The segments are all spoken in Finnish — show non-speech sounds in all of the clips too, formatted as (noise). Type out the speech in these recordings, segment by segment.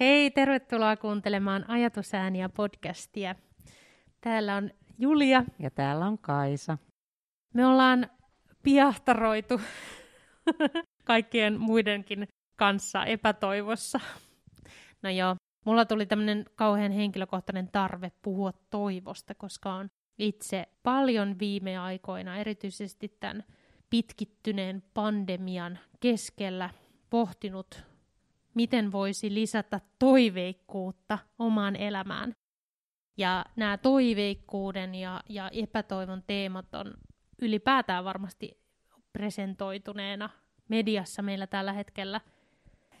Hei, tervetuloa kuuntelemaan Ajatusääniä podcastia. Täällä on Julia. Ja täällä on Kaisa. Me ollaan piahtaroitu (laughs) kaikkien muidenkin kanssa epätoivossa. No joo, mulla tuli tämmöinen kauhean henkilökohtainen tarve puhua toivosta, koska on itse paljon viime aikoina, erityisesti tämän pitkittyneen pandemian keskellä pohtinut, miten voisi lisätä toiveikkuutta omaan elämään. Ja nämä toiveikkuuden ja, ja epätoivon teemat on ylipäätään varmasti presentoituneena mediassa meillä tällä hetkellä.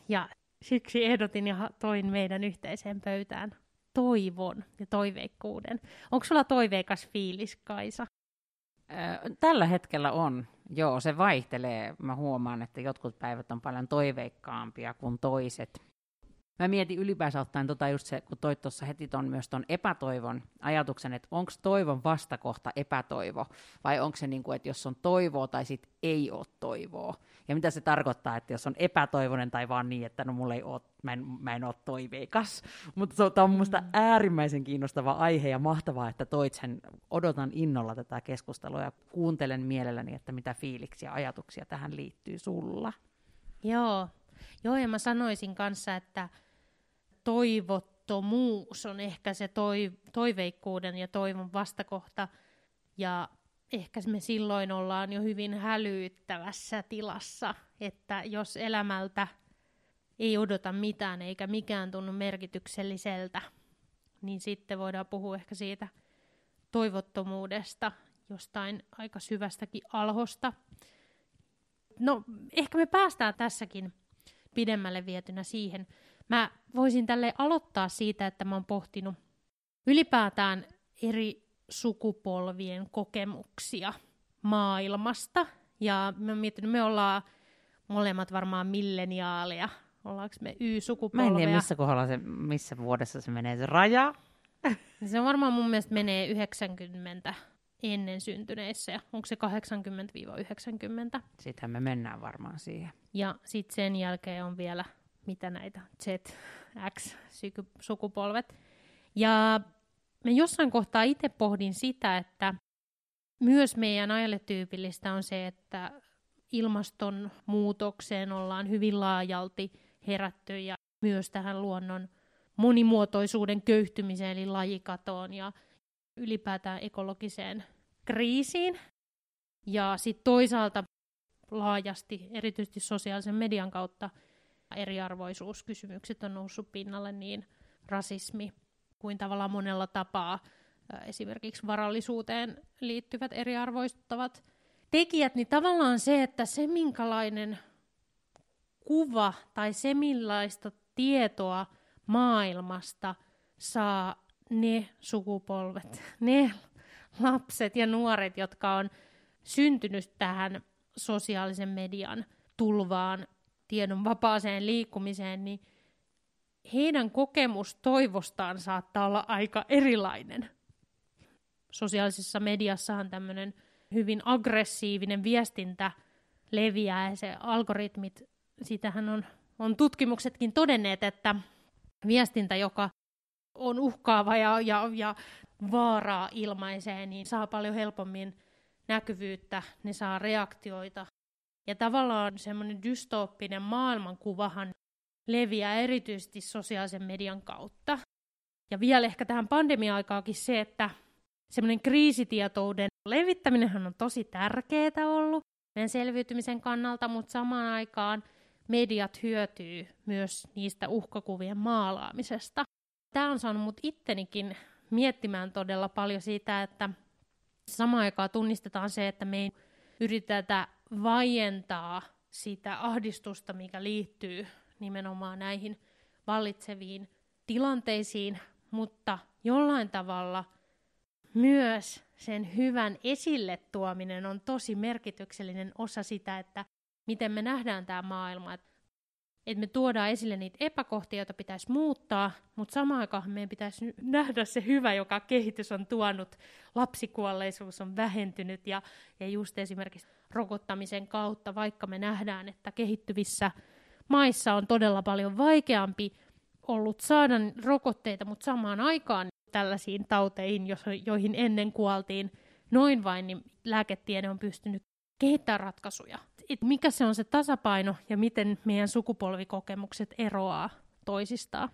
Ja siksi ehdotin ja toin meidän yhteiseen pöytään toivon ja toiveikkuuden. Onko sulla toiveikas fiilis, Kaisa? Tällä hetkellä on. Joo, se vaihtelee. Mä huomaan, että jotkut päivät on paljon toiveikkaampia kuin toiset. Mä mietin ylipäänsä ottaen tota just se, kun toit tuossa heti ton, myös ton epätoivon ajatuksen, että onko toivon vastakohta epätoivo, vai onko se niin kuin, että jos on toivoa tai sit ei ole toivoa. Ja mitä se tarkoittaa, että jos on epätoivoinen tai vaan niin, että no mulla ei ole, mä en, mä en ole toiveikas. Mutta se on minusta mm. äärimmäisen kiinnostava aihe ja mahtavaa, että toit sen. Odotan innolla tätä keskustelua ja kuuntelen mielelläni, että mitä fiiliksiä ja ajatuksia tähän liittyy sulla. Joo, Joo ja mä sanoisin kanssa, että toivottomuus on ehkä se toi, toiveikkuuden ja toivon vastakohta. Ja ehkä me silloin ollaan jo hyvin hälyttävässä tilassa, että jos elämältä ei odota mitään eikä mikään tunnu merkitykselliseltä, niin sitten voidaan puhua ehkä siitä toivottomuudesta, jostain aika syvästäkin alhosta. No, ehkä me päästään tässäkin pidemmälle vietynä siihen, Mä voisin tälle aloittaa siitä, että mä oon pohtinut ylipäätään eri sukupolvien kokemuksia maailmasta. Ja mä miettinyt, me ollaan molemmat varmaan milleniaaleja. Ollaanko me Y-sukupolveja? Mä en tiedä, missä kohdalla se, missä vuodessa se menee se raja. (laughs) Se on varmaan mun mielestä menee 90 ennen syntyneissä, ja onko se 80-90? Sittenhän me mennään varmaan siihen. Ja sitten sen jälkeen on vielä mitä näitä Z, X sukupolvet. Ja me jossain kohtaa itse pohdin sitä, että myös meidän ajalle tyypillistä on se, että ilmastonmuutokseen ollaan hyvin laajalti herätty ja myös tähän luonnon monimuotoisuuden köyhtymiseen eli lajikatoon ja ylipäätään ekologiseen kriisiin. Ja sitten toisaalta laajasti, erityisesti sosiaalisen median kautta, eriarvoisuuskysymykset on noussut pinnalle, niin rasismi kuin tavallaan monella tapaa esimerkiksi varallisuuteen liittyvät eriarvoistuttavat tekijät, niin tavallaan se, että se minkälainen kuva tai se millaista tietoa maailmasta saa ne sukupolvet, (laughs) ne lapset ja nuoret, jotka on syntynyt tähän sosiaalisen median tulvaan tiedon vapaaseen liikkumiseen, niin heidän kokemus toivostaan saattaa olla aika erilainen. Sosiaalisessa mediassahan tämmöinen hyvin aggressiivinen viestintä leviää ja se algoritmit, sitähän on, on tutkimuksetkin todenneet, että viestintä, joka on uhkaava ja, ja, ja vaaraa ilmaisee, niin saa paljon helpommin näkyvyyttä, ne saa reaktioita, ja tavallaan semmoinen dystooppinen maailmankuvahan leviää erityisesti sosiaalisen median kautta. Ja vielä ehkä tähän pandemia-aikaakin se, että semmoinen kriisitietouden levittäminen on tosi tärkeää ollut meidän selviytymisen kannalta, mutta samaan aikaan mediat hyötyy myös niistä uhkakuvien maalaamisesta. Tämä on saanut mut ittenikin miettimään todella paljon siitä, että samaan aikaan tunnistetaan se, että me ei yritetä vaientaa sitä ahdistusta, mikä liittyy nimenomaan näihin vallitseviin tilanteisiin, mutta jollain tavalla myös sen hyvän esille tuominen on tosi merkityksellinen osa sitä, että miten me nähdään tämä maailma. Että me tuodaan esille niitä epäkohtia, joita pitäisi muuttaa, mutta samaan aikaan meidän pitäisi nähdä se hyvä, joka kehitys on tuonut. Lapsikuolleisuus on vähentynyt ja, ja just esimerkiksi rokottamisen kautta, vaikka me nähdään, että kehittyvissä maissa on todella paljon vaikeampi ollut saada rokotteita, mutta samaan aikaan tällaisiin tauteihin, joihin ennen kuoltiin noin vain, niin lääketiede on pystynyt kehittämään ratkaisuja. Et mikä se on se tasapaino ja miten meidän sukupolvikokemukset eroaa toisistaan.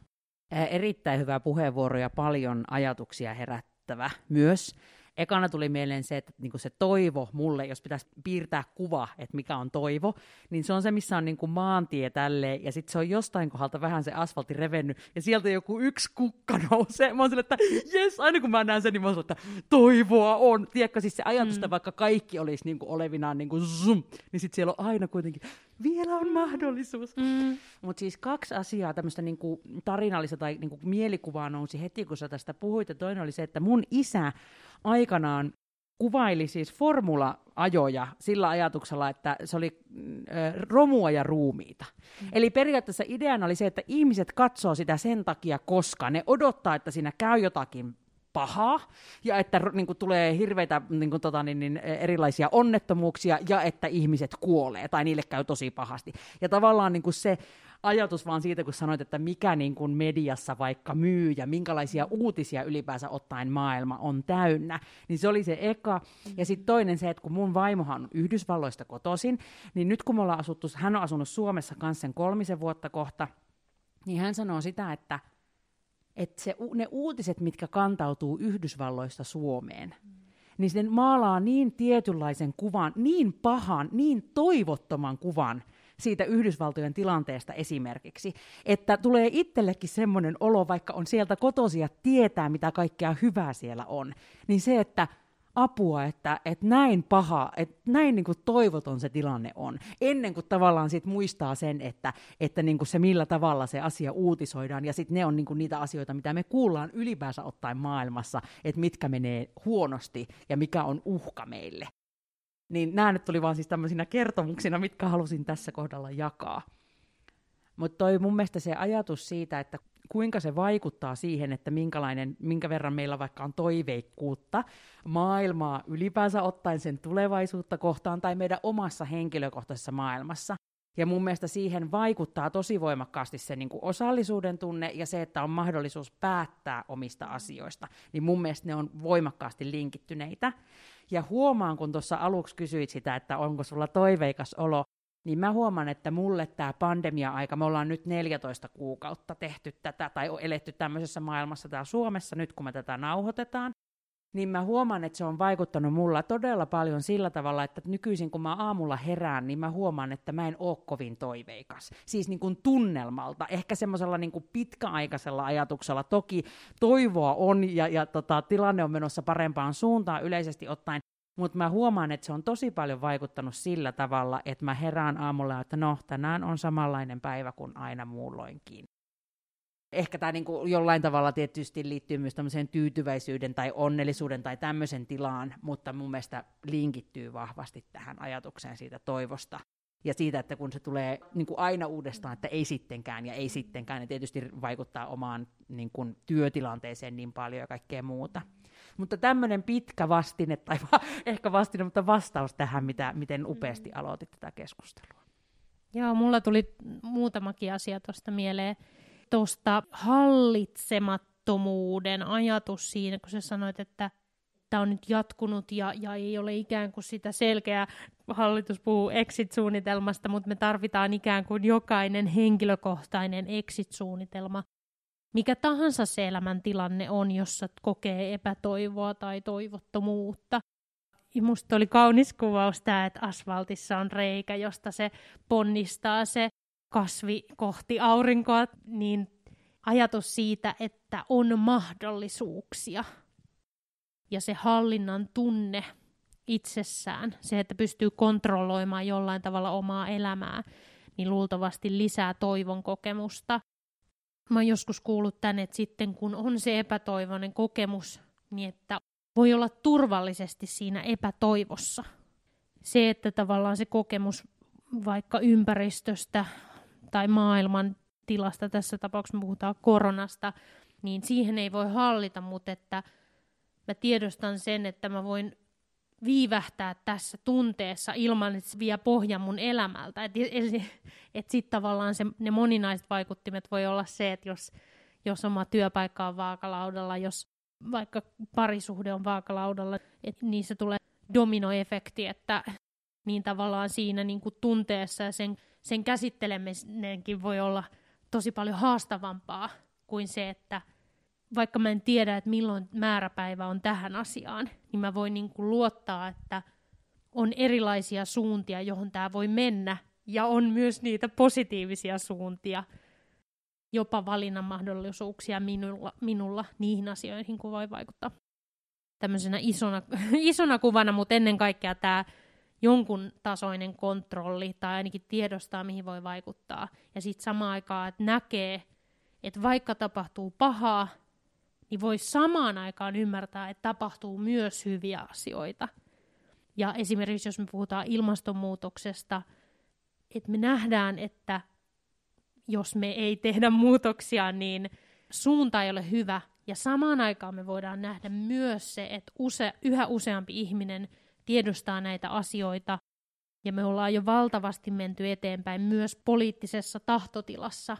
Erittäin hyvä puheenvuoro ja paljon ajatuksia herättävä myös ekana tuli mieleen se, että niin se toivo mulle, jos pitäisi piirtää kuva, että mikä on toivo, niin se on se, missä on niin kuin maantie tälleen, ja sitten se on jostain kohdalta vähän se asfaltti revennyt, ja sieltä joku yksi kukka nousee. Mä oon sille, että jes, aina kun mä näen sen, niin mä oon sille, että toivoa on. Tiedätkö, siis se ajatus, mm. vaikka kaikki olisi niin kuin olevinaan niin kuin zoom, niin sitten siellä on aina kuitenkin, vielä on mahdollisuus. Mm. Mutta siis kaksi asiaa, tämmöistä niin kuin tarinallista tai niin kuin mielikuvaa nousi heti, kun sä tästä puhuit, ja toinen oli se, että mun isä aikanaan kuvaili siis formula-ajoja sillä ajatuksella, että se oli ö, romua ja ruumiita. Mm. Eli periaatteessa ideana oli se, että ihmiset katsoo sitä sen takia, koska ne odottaa, että siinä käy jotakin pahaa, ja että niin kuin, tulee hirveitä niin kuin, tota, niin, niin, erilaisia onnettomuuksia, ja että ihmiset kuolee, tai niille käy tosi pahasti. Ja tavallaan niin kuin se ajatus vaan siitä, kun sanoit, että mikä niin kuin mediassa vaikka myy ja minkälaisia uutisia ylipäänsä ottaen maailma on täynnä, niin se oli se eka. Ja sitten toinen se, että kun mun vaimohan on Yhdysvalloista kotoisin, niin nyt kun me ollaan asuttu, hän on asunut Suomessa kanssa sen kolmisen vuotta kohta, niin hän sanoo sitä, että, että se, ne uutiset, mitkä kantautuu Yhdysvalloista Suomeen, niin se maalaa niin tietynlaisen kuvan, niin pahan, niin toivottoman kuvan, siitä Yhdysvaltojen tilanteesta esimerkiksi, että tulee itsellekin semmoinen olo, vaikka on sieltä kotosia tietää, mitä kaikkea hyvää siellä on, niin se, että apua, että, että näin paha, että näin niin kuin toivoton se tilanne on, ennen kuin tavallaan sit muistaa sen, että, että niin kuin se millä tavalla se asia uutisoidaan, ja sitten ne on niin kuin niitä asioita, mitä me kuullaan ylipäänsä ottaen maailmassa, että mitkä menee huonosti ja mikä on uhka meille. Niin nämä nyt tuli vaan siis tämmöisinä kertomuksina, mitkä halusin tässä kohdalla jakaa. Mutta toi mun mielestä se ajatus siitä, että kuinka se vaikuttaa siihen, että minkälainen, minkä verran meillä vaikka on toiveikkuutta maailmaa ylipäänsä ottaen sen tulevaisuutta kohtaan tai meidän omassa henkilökohtaisessa maailmassa. Ja mun mielestä siihen vaikuttaa tosi voimakkaasti se niin osallisuuden tunne ja se, että on mahdollisuus päättää omista asioista. Niin mun mielestä ne on voimakkaasti linkittyneitä. Ja huomaan, kun tuossa aluksi kysyit sitä, että onko sulla toiveikas olo, niin mä huomaan, että mulle tämä pandemia-aika, me ollaan nyt 14 kuukautta tehty tätä, tai eletty tämmöisessä maailmassa täällä Suomessa, nyt kun me tätä nauhoitetaan, niin mä huomaan, että se on vaikuttanut mulla todella paljon sillä tavalla, että nykyisin kun mä aamulla herään, niin mä huomaan, että mä en ole kovin toiveikas. Siis niin kuin tunnelmalta, ehkä semmoisella niin kuin pitkäaikaisella ajatuksella. Toki toivoa on ja, ja tota, tilanne on menossa parempaan suuntaan yleisesti ottaen, mutta mä huomaan, että se on tosi paljon vaikuttanut sillä tavalla, että mä herään aamulla, että no, tänään on samanlainen päivä kuin aina muulloinkin ehkä tämä niinku jollain tavalla tietysti liittyy myös tämmöiseen tyytyväisyyden tai onnellisuuden tai tämmöisen tilaan, mutta mun mielestä linkittyy vahvasti tähän ajatukseen siitä toivosta. Ja siitä, että kun se tulee niin kuin aina uudestaan, että ei sittenkään ja ei sittenkään, niin tietysti vaikuttaa omaan niin kuin, työtilanteeseen niin paljon ja kaikkea muuta. Mutta tämmöinen pitkä vastine, tai va- (laughs) ehkä vastine, mutta vastaus tähän, mitä, miten upeasti aloitit tätä keskustelua. Joo, mulla tuli muutamakin asia tuosta mieleen tuosta hallitsemattomuuden ajatus siinä, kun sä sanoit, että tämä on nyt jatkunut ja, ja ei ole ikään kuin sitä selkeää, hallitus puhuu exit-suunnitelmasta, mutta me tarvitaan ikään kuin jokainen henkilökohtainen exit-suunnitelma. Mikä tahansa se elämäntilanne on, jossa kokee epätoivoa tai toivottomuutta. Ja musta oli kaunis kuvaus tämä, että asfaltissa on reikä, josta se ponnistaa se kasvi kohti aurinkoa, niin ajatus siitä, että on mahdollisuuksia ja se hallinnan tunne itsessään, se, että pystyy kontrolloimaan jollain tavalla omaa elämää, niin luultavasti lisää toivon kokemusta. Mä oon joskus kuullut tänne, että sitten kun on se epätoivoinen kokemus, niin että voi olla turvallisesti siinä epätoivossa. Se, että tavallaan se kokemus vaikka ympäristöstä, tai maailman tilasta, tässä tapauksessa puhutaan koronasta, niin siihen ei voi hallita, mutta että mä tiedostan sen, että mä voin viivähtää tässä tunteessa ilman, että se vie pohjan mun elämältä. Että et, et sitten tavallaan se, ne moninaiset vaikuttimet voi olla se, että jos, jos oma työpaikka on vaakalaudalla, jos vaikka parisuhde on vaakalaudalla, että niissä tulee dominoefekti, että niin tavallaan siinä niin kuin tunteessa ja sen, sen käsitteleminenkin voi olla tosi paljon haastavampaa kuin se, että vaikka mä en tiedä, että milloin määräpäivä on tähän asiaan, niin mä voin niin kuin luottaa, että on erilaisia suuntia, johon tämä voi mennä, ja on myös niitä positiivisia suuntia, jopa valinnan mahdollisuuksia minulla, minulla niihin asioihin, kun voi vaikuttaa tämmöisenä isona, (laughs) isona kuvana, mutta ennen kaikkea tämä jonkun tasoinen kontrolli tai ainakin tiedostaa, mihin voi vaikuttaa. Ja sitten samaan aikaan, että näkee, että vaikka tapahtuu pahaa, niin voi samaan aikaan ymmärtää, että tapahtuu myös hyviä asioita. Ja esimerkiksi jos me puhutaan ilmastonmuutoksesta, että me nähdään, että jos me ei tehdä muutoksia, niin suunta ei ole hyvä. Ja samaan aikaan me voidaan nähdä myös se, että use, yhä useampi ihminen tiedostaa näitä asioita, ja me ollaan jo valtavasti menty eteenpäin myös poliittisessa tahtotilassa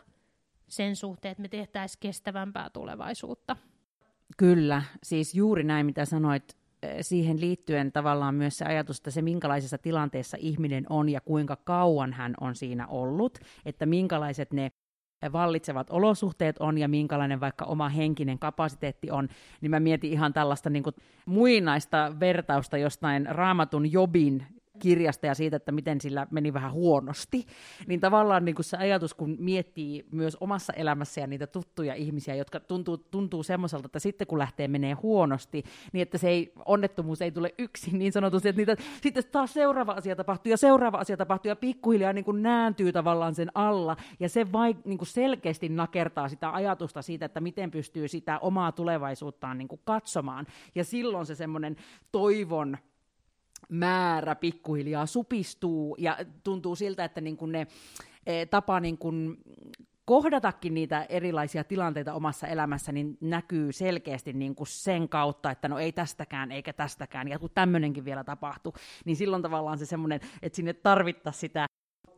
sen suhteen, että me tehtäisiin kestävämpää tulevaisuutta. Kyllä, siis juuri näin, mitä sanoit, eh, siihen liittyen tavallaan myös se ajatus, että se minkälaisessa tilanteessa ihminen on ja kuinka kauan hän on siinä ollut, että minkälaiset ne vallitsevat olosuhteet on ja minkälainen vaikka oma henkinen kapasiteetti on, niin mä mietin ihan tällaista niin kuin muinaista vertausta jostain raamatun Jobin kirjasta ja siitä, että miten sillä meni vähän huonosti, niin tavallaan niin kuin se ajatus, kun miettii myös omassa elämässä niitä tuttuja ihmisiä, jotka tuntuu, tuntuu semmoiselta, että sitten kun lähtee menee huonosti, niin että se ei, onnettomuus ei tule yksin niin sanotusti, että niitä, sitten taas seuraava asia tapahtuu ja seuraava asia tapahtuu ja pikkuhiljaa niin kuin nääntyy tavallaan sen alla ja se vai, niin kuin selkeästi nakertaa sitä ajatusta siitä, että miten pystyy sitä omaa tulevaisuuttaan niin kuin katsomaan. Ja silloin se semmoinen toivon määrä pikkuhiljaa supistuu ja tuntuu siltä, että niin kuin ne e, tapa niin kuin kohdatakin niitä erilaisia tilanteita omassa elämässä, niin näkyy selkeästi niin kuin sen kautta, että no ei tästäkään eikä tästäkään, ja kun tämmöinenkin vielä tapahtuu, niin silloin tavallaan se semmoinen, että sinne tarvittaisiin sitä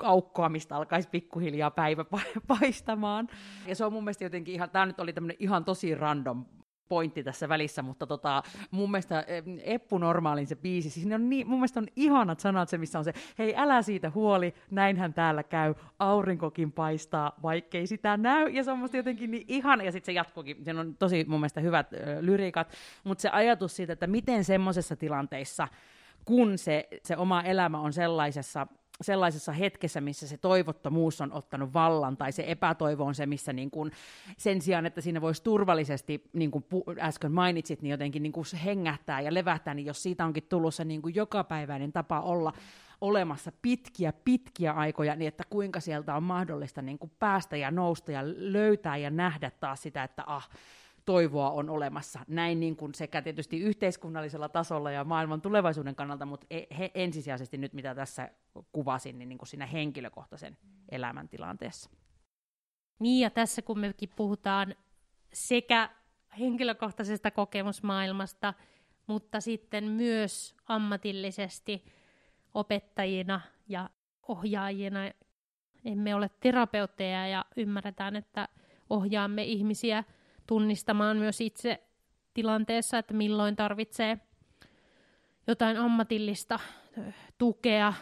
aukkoa, mistä alkaisi pikkuhiljaa päivä (laughs) paistamaan. Ja se on mun mielestä jotenkin ihan, tämä nyt oli tämmöinen ihan tosi random pointti tässä välissä, mutta tota, mun mielestä Eppu Normaalin se biisi, siis on niin, mun mielestä on ihanat sanat se, missä on se, hei älä siitä huoli, näinhän täällä käy, aurinkokin paistaa, vaikkei sitä näy, ja se on musta jotenkin niin ihana, ja sitten se jatkuukin, se on tosi mun mielestä hyvät ö, lyriikat, mutta se ajatus siitä, että miten semmoisessa tilanteissa, kun se, se oma elämä on sellaisessa sellaisessa hetkessä, missä se toivottomuus on ottanut vallan, tai se epätoivo on se, missä niin kuin, sen sijaan, että siinä voisi turvallisesti, niin kuin äsken mainitsit, niin jotenkin niin kuin hengähtää ja levähtää, niin jos siitä onkin tullut se niin kuin jokapäiväinen tapa olla olemassa pitkiä, pitkiä aikoja, niin että kuinka sieltä on mahdollista niin kuin päästä ja nousta ja löytää ja nähdä taas sitä, että ah, toivoa on olemassa. Näin niin kuin sekä tietysti yhteiskunnallisella tasolla ja maailman tulevaisuuden kannalta, mutta e, he, ensisijaisesti nyt mitä tässä kuvasin, niin, niin kuin siinä henkilökohtaisen elämäntilanteessa. Niin ja tässä kun mekin puhutaan sekä henkilökohtaisesta kokemusmaailmasta, mutta sitten myös ammatillisesti opettajina ja ohjaajina. Emme ole terapeutteja ja ymmärretään, että ohjaamme ihmisiä – tunnistamaan myös itse tilanteessa, että milloin tarvitsee jotain ammatillista tukea.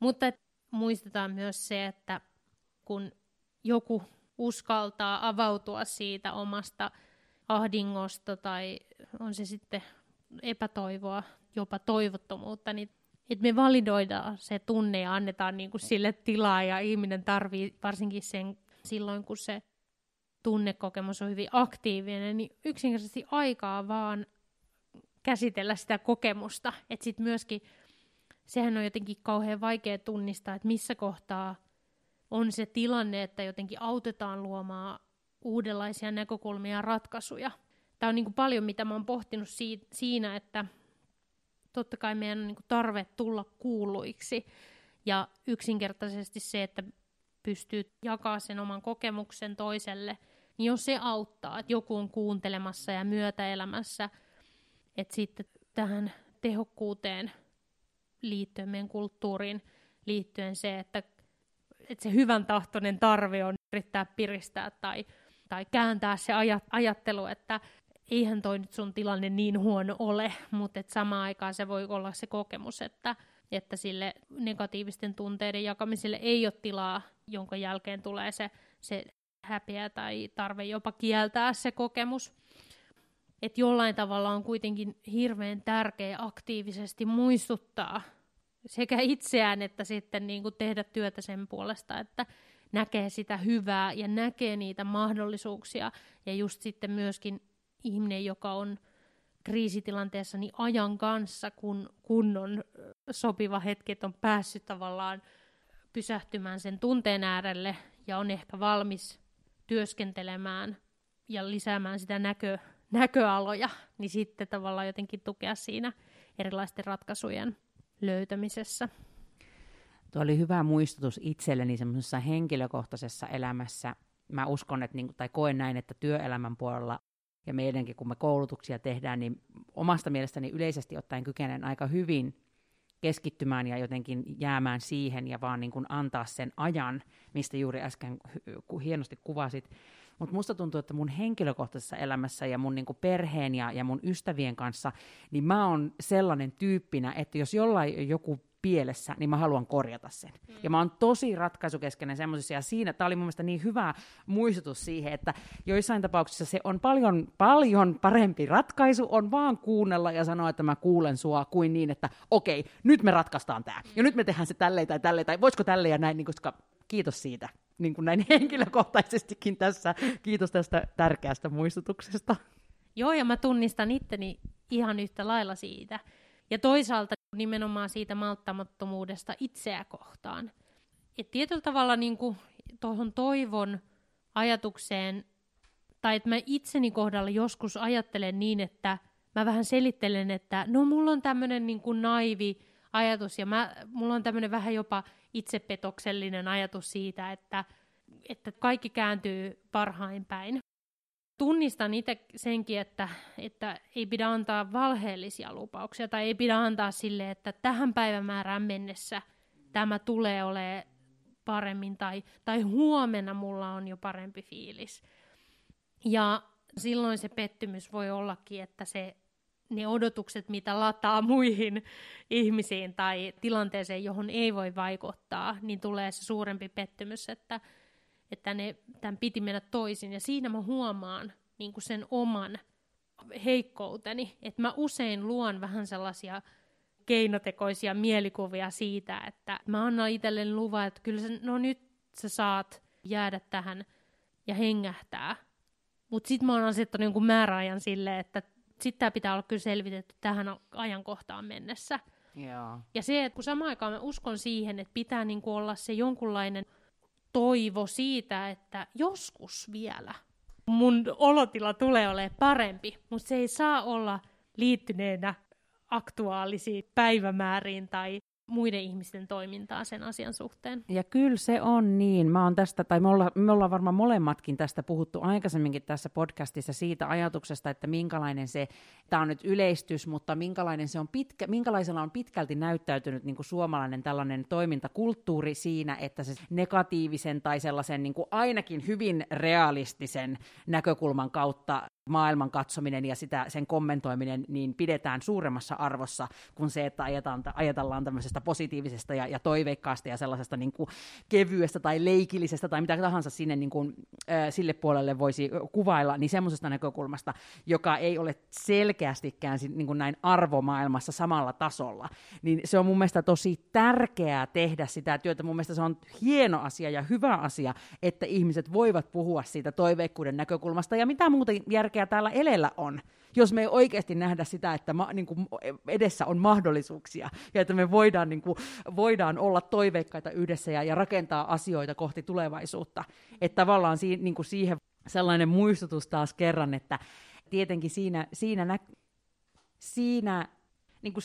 Mutta muistetaan myös se, että kun joku uskaltaa avautua siitä omasta ahdingosta tai on se sitten epätoivoa, jopa toivottomuutta, niin että me validoidaan se tunne ja annetaan niin kuin sille tilaa ja ihminen tarvii varsinkin sen silloin, kun se tunnekokemus on hyvin aktiivinen, niin yksinkertaisesti aikaa vaan käsitellä sitä kokemusta. Että sitten myöskin, sehän on jotenkin kauhean vaikea tunnistaa, että missä kohtaa on se tilanne, että jotenkin autetaan luomaan uudenlaisia näkökulmia ja ratkaisuja. Tämä on niin kuin paljon, mitä mä oon pohtinut siinä, että totta kai meidän on niin kuin tarve tulla kuuluiksi. Ja yksinkertaisesti se, että pystyy jakaa sen oman kokemuksen toiselle, niin jos se auttaa, että joku on kuuntelemassa ja myötäelämässä, että sitten tähän tehokkuuteen liittyen, meidän kulttuuriin liittyen se, että, että se hyvän tahtoinen tarve on yrittää piristää tai, tai kääntää se ajat, ajattelu, että eihän toi nyt sun tilanne niin huono ole, mutta et samaan aikaan se voi olla se kokemus, että, että sille negatiivisten tunteiden jakamiselle ei ole tilaa, jonka jälkeen tulee se, se häpeä tai tarve jopa kieltää se kokemus. Että jollain tavalla on kuitenkin hirveän tärkeä aktiivisesti muistuttaa sekä itseään että sitten niin kuin tehdä työtä sen puolesta, että näkee sitä hyvää ja näkee niitä mahdollisuuksia ja just sitten myöskin ihminen, joka on kriisitilanteessa niin ajan kanssa, kun, kun on sopiva hetki, että on päässyt tavallaan pysähtymään sen tunteen äärelle ja on ehkä valmis työskentelemään ja lisäämään sitä näkö, näköaloja, niin sitten tavallaan jotenkin tukea siinä erilaisten ratkaisujen löytämisessä. Tuo oli hyvä muistutus itselleni semmoisessa henkilökohtaisessa elämässä. Mä uskon, että, niin, tai koen näin, että työelämän puolella ja meidänkin, kun me koulutuksia tehdään, niin omasta mielestäni yleisesti ottaen kykenen aika hyvin keskittymään ja jotenkin jäämään siihen ja vaan niin kuin antaa sen ajan, mistä juuri äsken hienosti kuvasit. Mutta musta tuntuu, että mun henkilökohtaisessa elämässä ja mun niinku perheen ja, ja mun ystävien kanssa, niin mä oon sellainen tyyppinä, että jos jollain joku pielessä, niin mä haluan korjata sen. Mm. Ja mä oon tosi ratkaisukeskeinen semmoisessa, ja siinä tämä oli mun mielestä niin hyvä muistutus siihen, että joissain tapauksissa se on paljon, paljon parempi ratkaisu, on vaan kuunnella ja sanoa, että mä kuulen sua, kuin niin, että okei, nyt me ratkaistaan tämä, ja nyt me tehdään se tälleen tai tälleen, tai voisiko tälleen ja näin, niin koska kiitos siitä, niin kuin näin (laughs) henkilökohtaisestikin tässä, kiitos tästä tärkeästä muistutuksesta. Joo, ja mä tunnistan itteni ihan yhtä lailla siitä. Ja toisaalta nimenomaan siitä malttamattomuudesta itseä kohtaan. Et tietyllä tavalla niin tuohon toivon ajatukseen, tai että mä itseni kohdalla joskus ajattelen niin, että mä vähän selittelen, että no mulla on tämmöinen niin naivi ajatus, ja mä, mulla on tämmöinen vähän jopa itsepetoksellinen ajatus siitä, että, että kaikki kääntyy parhain päin tunnistan itse senkin, että, että ei pidä antaa valheellisia lupauksia tai ei pidä antaa sille, että tähän päivämäärään mennessä tämä tulee olemaan paremmin tai, tai huomenna mulla on jo parempi fiilis. Ja silloin se pettymys voi ollakin, että se, ne odotukset, mitä lataa muihin ihmisiin tai tilanteeseen, johon ei voi vaikuttaa, niin tulee se suurempi pettymys, että, että ne, tämän piti mennä toisin. Ja siinä mä huomaan niin kuin sen oman heikkouteni, että mä usein luon vähän sellaisia keinotekoisia mielikuvia siitä, että mä annan itselleni luvan, että kyllä se, no nyt sä saat jäädä tähän ja hengähtää. Mutta sitten mä oon asettanut jonkun määräajan sille, että sitten tämä pitää olla kyllä selvitetty tähän ajankohtaan mennessä. Joo. Ja se, että kun samaan aikaan mä uskon siihen, että pitää niinku olla se jonkunlainen toivo siitä, että joskus vielä mun olotila tulee olemaan parempi, mutta se ei saa olla liittyneenä aktuaalisiin päivämääriin tai muiden ihmisten toimintaa sen asian suhteen. Ja kyllä se on niin. Mä oon tästä, tai me, olla, me ollaan varmaan molemmatkin tästä puhuttu aikaisemminkin tässä podcastissa siitä ajatuksesta, että minkälainen se, tämä on nyt yleistys, mutta minkälainen se on pitkä, minkälaisella on pitkälti näyttäytynyt niin kuin suomalainen tällainen toimintakulttuuri siinä, että se negatiivisen tai sellaisen niin kuin ainakin hyvin realistisen näkökulman kautta maailman katsominen ja sitä, sen kommentoiminen niin pidetään suuremmassa arvossa kuin se, että ajetaan, ajatellaan tämmöisestä positiivisesta ja, ja toiveikkaasta ja sellaisesta niin kuin kevyestä tai leikillisestä tai mitä tahansa sinne niin kuin, äh, sille puolelle voisi kuvailla, niin semmoisesta näkökulmasta, joka ei ole selkeästikään niin kuin näin arvomaailmassa samalla tasolla, niin se on mun mielestä tosi tärkeää tehdä sitä työtä. Mun mielestä se on hieno asia ja hyvä asia, että ihmiset voivat puhua siitä toiveikkuuden näkökulmasta ja mitä muuta järkeä täällä elellä on, jos me ei oikeasti nähdä sitä, että ma, niin kuin edessä on mahdollisuuksia ja että me voidaan, niin kuin, voidaan olla toiveikkaita yhdessä ja, ja rakentaa asioita kohti tulevaisuutta. Että tavallaan si, niin kuin siihen sellainen muistutus taas kerran, että tietenkin siinä, siinä, nä, siinä niin kuin,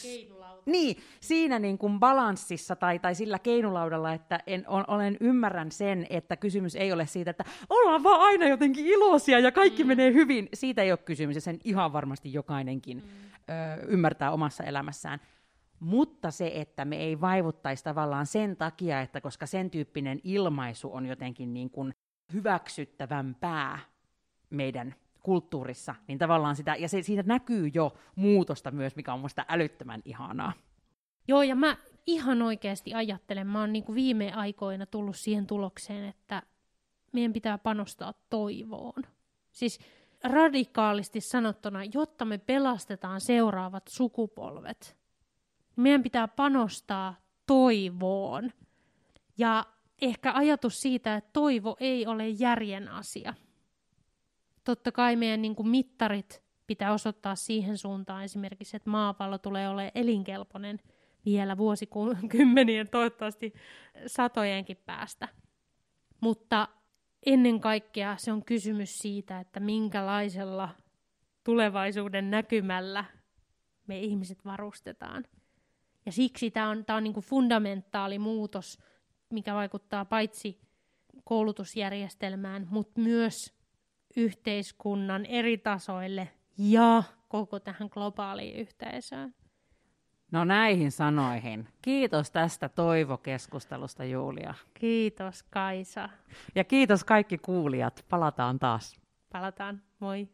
niin, siinä niin kuin balanssissa tai, tai sillä keinulaudalla, että en, on, olen ymmärrän sen, että kysymys ei ole siitä, että ollaan vaan aina jotenkin iloisia ja kaikki mm. menee hyvin. Siitä ei ole kysymys ja sen ihan varmasti jokainenkin mm. ö, ymmärtää omassa elämässään. Mutta se, että me ei vaivuttaisi tavallaan sen takia, että koska sen tyyppinen ilmaisu on jotenkin niin kuin hyväksyttävämpää meidän kulttuurissa, niin tavallaan sitä, ja se, siitä näkyy jo muutosta myös, mikä on musta älyttömän ihanaa. Joo, ja mä ihan oikeasti ajattelen, mä oon niin kuin viime aikoina tullut siihen tulokseen, että meidän pitää panostaa toivoon. Siis radikaalisti sanottuna, jotta me pelastetaan seuraavat sukupolvet, meidän pitää panostaa toivoon. Ja ehkä ajatus siitä, että toivo ei ole järjen asia. Totta kai meidän niin kuin mittarit pitää osoittaa siihen suuntaan esimerkiksi, että maapallo tulee olemaan elinkelpoinen vielä vuosikymmenien, toivottavasti satojenkin päästä. Mutta ennen kaikkea se on kysymys siitä, että minkälaisella tulevaisuuden näkymällä me ihmiset varustetaan. Ja siksi tämä on, tää on niinku fundamentaali muutos, mikä vaikuttaa paitsi koulutusjärjestelmään, mutta myös yhteiskunnan eri tasoille ja koko tähän globaaliin yhteisöön. No näihin sanoihin. Kiitos tästä toivokeskustelusta, Julia. Kiitos Kaisa. Ja kiitos kaikki kuulijat. Palataan taas. Palataan. Moi.